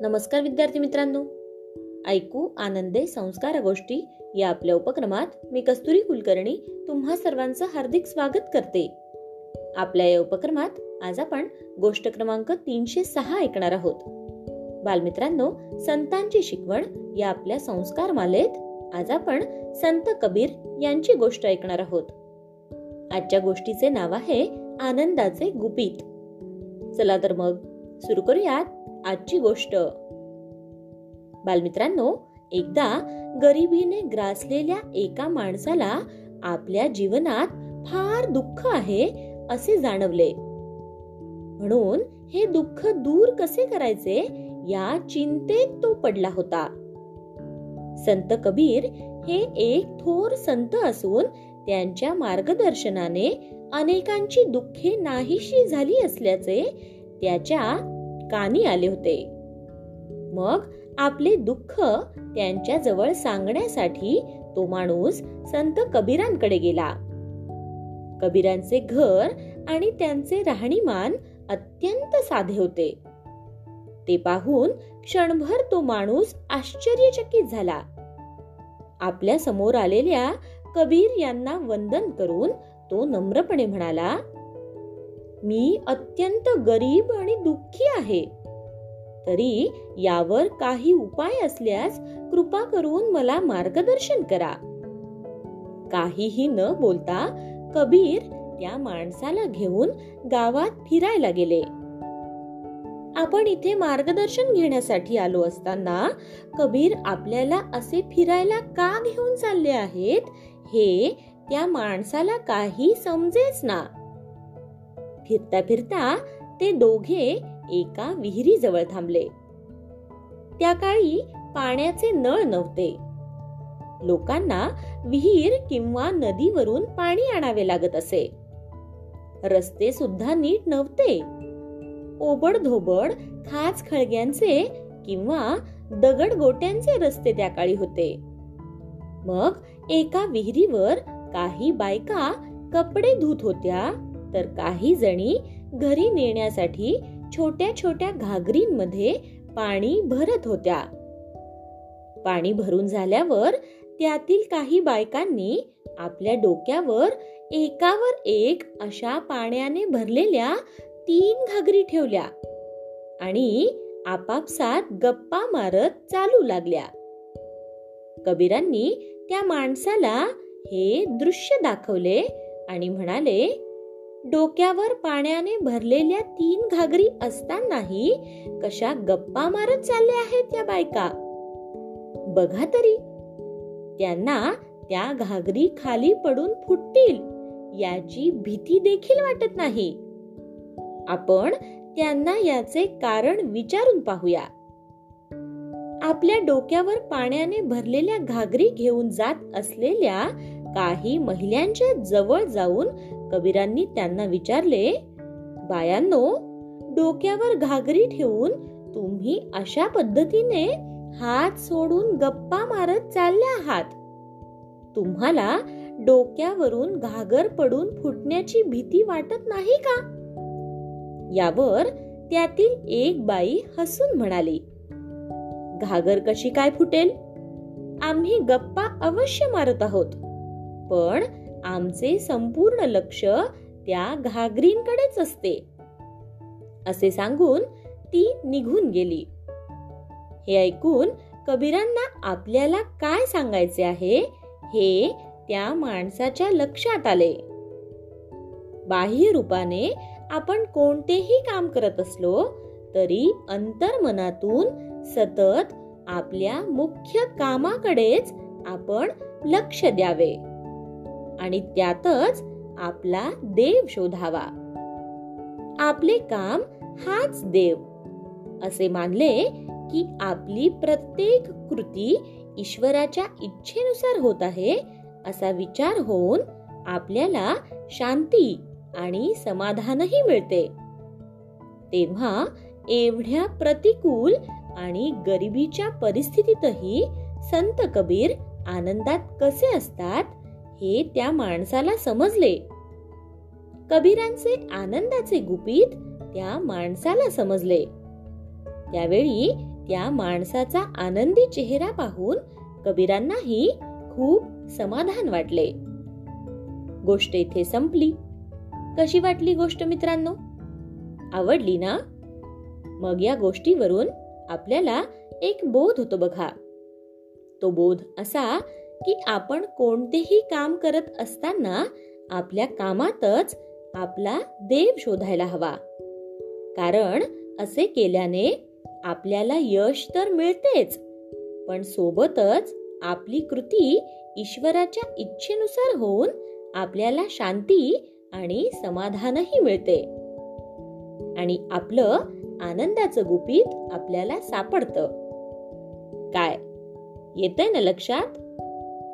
नमस्कार विद्यार्थी मित्रांनो. ऐकू आनंदे संस्कार गोष्टी या आपल्या उपक्रमात मी कस्तुरी कुलकर्णी तुम्हा सर्वांचं हार्दिक स्वागत करते. आपल्या या उपक्रमात आज आपण गोष्ट क्रमांक तीनशे सहा ऐकणार आहोत. बालमित्रांनो संतांची शिकवण या आपल्या संस्कार मालेत आज आपण संत कबीर यांची गोष्ट ऐकणार आहोत. आजच्या गोष्टीचे नाव आहे आनंदाचे गुपित. चला तर मग सुरू करूयात आजची गोष्ट. बालमित्रांनो एकदा गरिबीने ग्रासलेल्या एका माणसाला आपल्या जीवनात फार दुःख आहे असे जाणवले. म्हणून हे दुःख दूर कसे करायचे या चिंतेत तो पडला होता. संत कबीर हे एक थोर संत असून त्यांच्या मार्गदर्शनाने अनेकांची दुःखे नाहीशी झाली असल्याचे त्याच्या कानी आले होते. मग आपले दुःख त्यांच्या जवळ सांगण्यासाठी तो माणूस संत कबीरांकडे गेला. कबीरांचे घर आणि त्यांचे राहणीमान अत्यंत साधे होते. ते पाहून क्षणभर तो माणूस आश्चर्यचकित झाला. आपल्यासमोर आलेल्या कबीर यांना वंदन करून तो नम्रपणे म्हणाला मी अत्यंत गरीब आणि दुःखी आहे. तरी यावर काही उपाय असल्यास कृपा करून मला मार्गदर्शन करा. काहीही न बोलता कबीर त्या माणसाला घेऊन गावात फिरायला गेले. आपण इथे मार्गदर्शन घेण्यासाठी आलो असताना कबीर आपल्याला असे फिरायला का घेऊन चालले आहेत हे त्या माणसाला काही समजेच ना. फिरता फिरता ते दोघे एका विहिरीजवळ थांबले. त्या काळी पाण्याचे नळ नव्हते. लोकांना विहीर किंवा नदीवरून पाणी आणावे लागत असे. रस्ते सुद्धा नीट नव्हते. ओबड धोबड खाच खळग्यांचे किंवा दगड गोट्यांचे रस्ते त्या काळी होते. मग एका विहिरीवर काही बायका कपडे धुत होत्या. तर काही जणी घरी नेण्यासाठी छोट्या छोट्या घागरींमध्ये पाणी भरत होत्या. पाणी भरून झाल्यावर त्यातील काही बायकांनी आपल्या डोक्यावर एकावर एक अशा पाण्याने भरलेल्या तीन घागरी ठेवल्या आणि आपापसात गप्पा मारत चालू लागल्या. कबीरांनी त्या माणसाला हे दृश्य दाखवले आणि म्हणाले डोक्यावर पाण्याने भरलेल्या तीन घागरी असतानाही कशा गप्पा मारत चालल्या आहेत त्या बायका. बघा तरी त्यांना त्या घागरी खाली पडून फुटतील याची भीती देखील वाटत नाही. आपण त्यांना याचे कारण विचारून पाहूया. आपल्या डोक्यावर पाण्याने भरलेल्या घागरी घेऊन जात असलेल्या काही महिलांच्या जवळ जाऊन कबीरांनी त्यांना विचारले बायांनो डोक्यावर घागरी ठेवून तुम्ही अशा पद्धतीने हात सोडून गप्पा मारत चालल्या आहात. तुम्हाला डोक्यावरून घागर पडून फुटण्याची भीती वाटत नाही का? यावर त्यातील एक बाई हसून म्हणाली घागर कशी काय फुटेल? आम्ही गप्पा अवश्य मारत आहोत. पण आमचे संपूर्ण लक्ष त्या घागरींकडेच असते. असे सांगून ती निघून गेली. हे ऐकून कबीरांना आपल्याला काय सांगायचे आहे हे त्या माणसाच्या लक्षात आले. बाह्य रूपाने आपण कोणतेही काम करत असलो तरी अंतर्मनातून सतत आपल्या मुख्य कामाकडेच आपण लक्ष द्यावे. आणि त्यातच आपला देव शोधावा. आपले काम हाच देव. असे मानले की आपली प्रत्येक कृती ईश्वराच्या इच्छेनुसार होत आहे असा विचार होऊन आपल्याला शांती आणि समाधानही मिळते. तेव्हा एवढ्या प्रतिकूल आणि गरिबीच्या परिस्थितीतही संत कबीर आनंदात कसे असतात? हे त्या माणसाला समजले. कबीरांचे आनंदाचे गुपित त्या माणसाला समजले. त्यावेळी त्या माणसाचा आनंदी चेहरा पाहून कबीरांनाही खूप समाधान वाटले. गोष्ट इथे संपली. कशी वाटली गोष्ट मित्रांनो? आवडली ना? मग या गोष्टीवरून आपल्याला एक बोध होतो बघा. तो बोध असा की आपण कोणतेही काम करत असताना आपल्या कामातच आपला देव शोधायला हवा. कारण असे केल्याने आपल्याला यश तर मिळतेच पण सोबतच आपली कृती ईश्वराच्या इच्छेनुसार होऊन आपल्याला शांती आणि समाधानही मिळते. आणि आपलं आनंदाचं गुपित आपल्याला सापडतं. काय? येतंय ना लक्षात?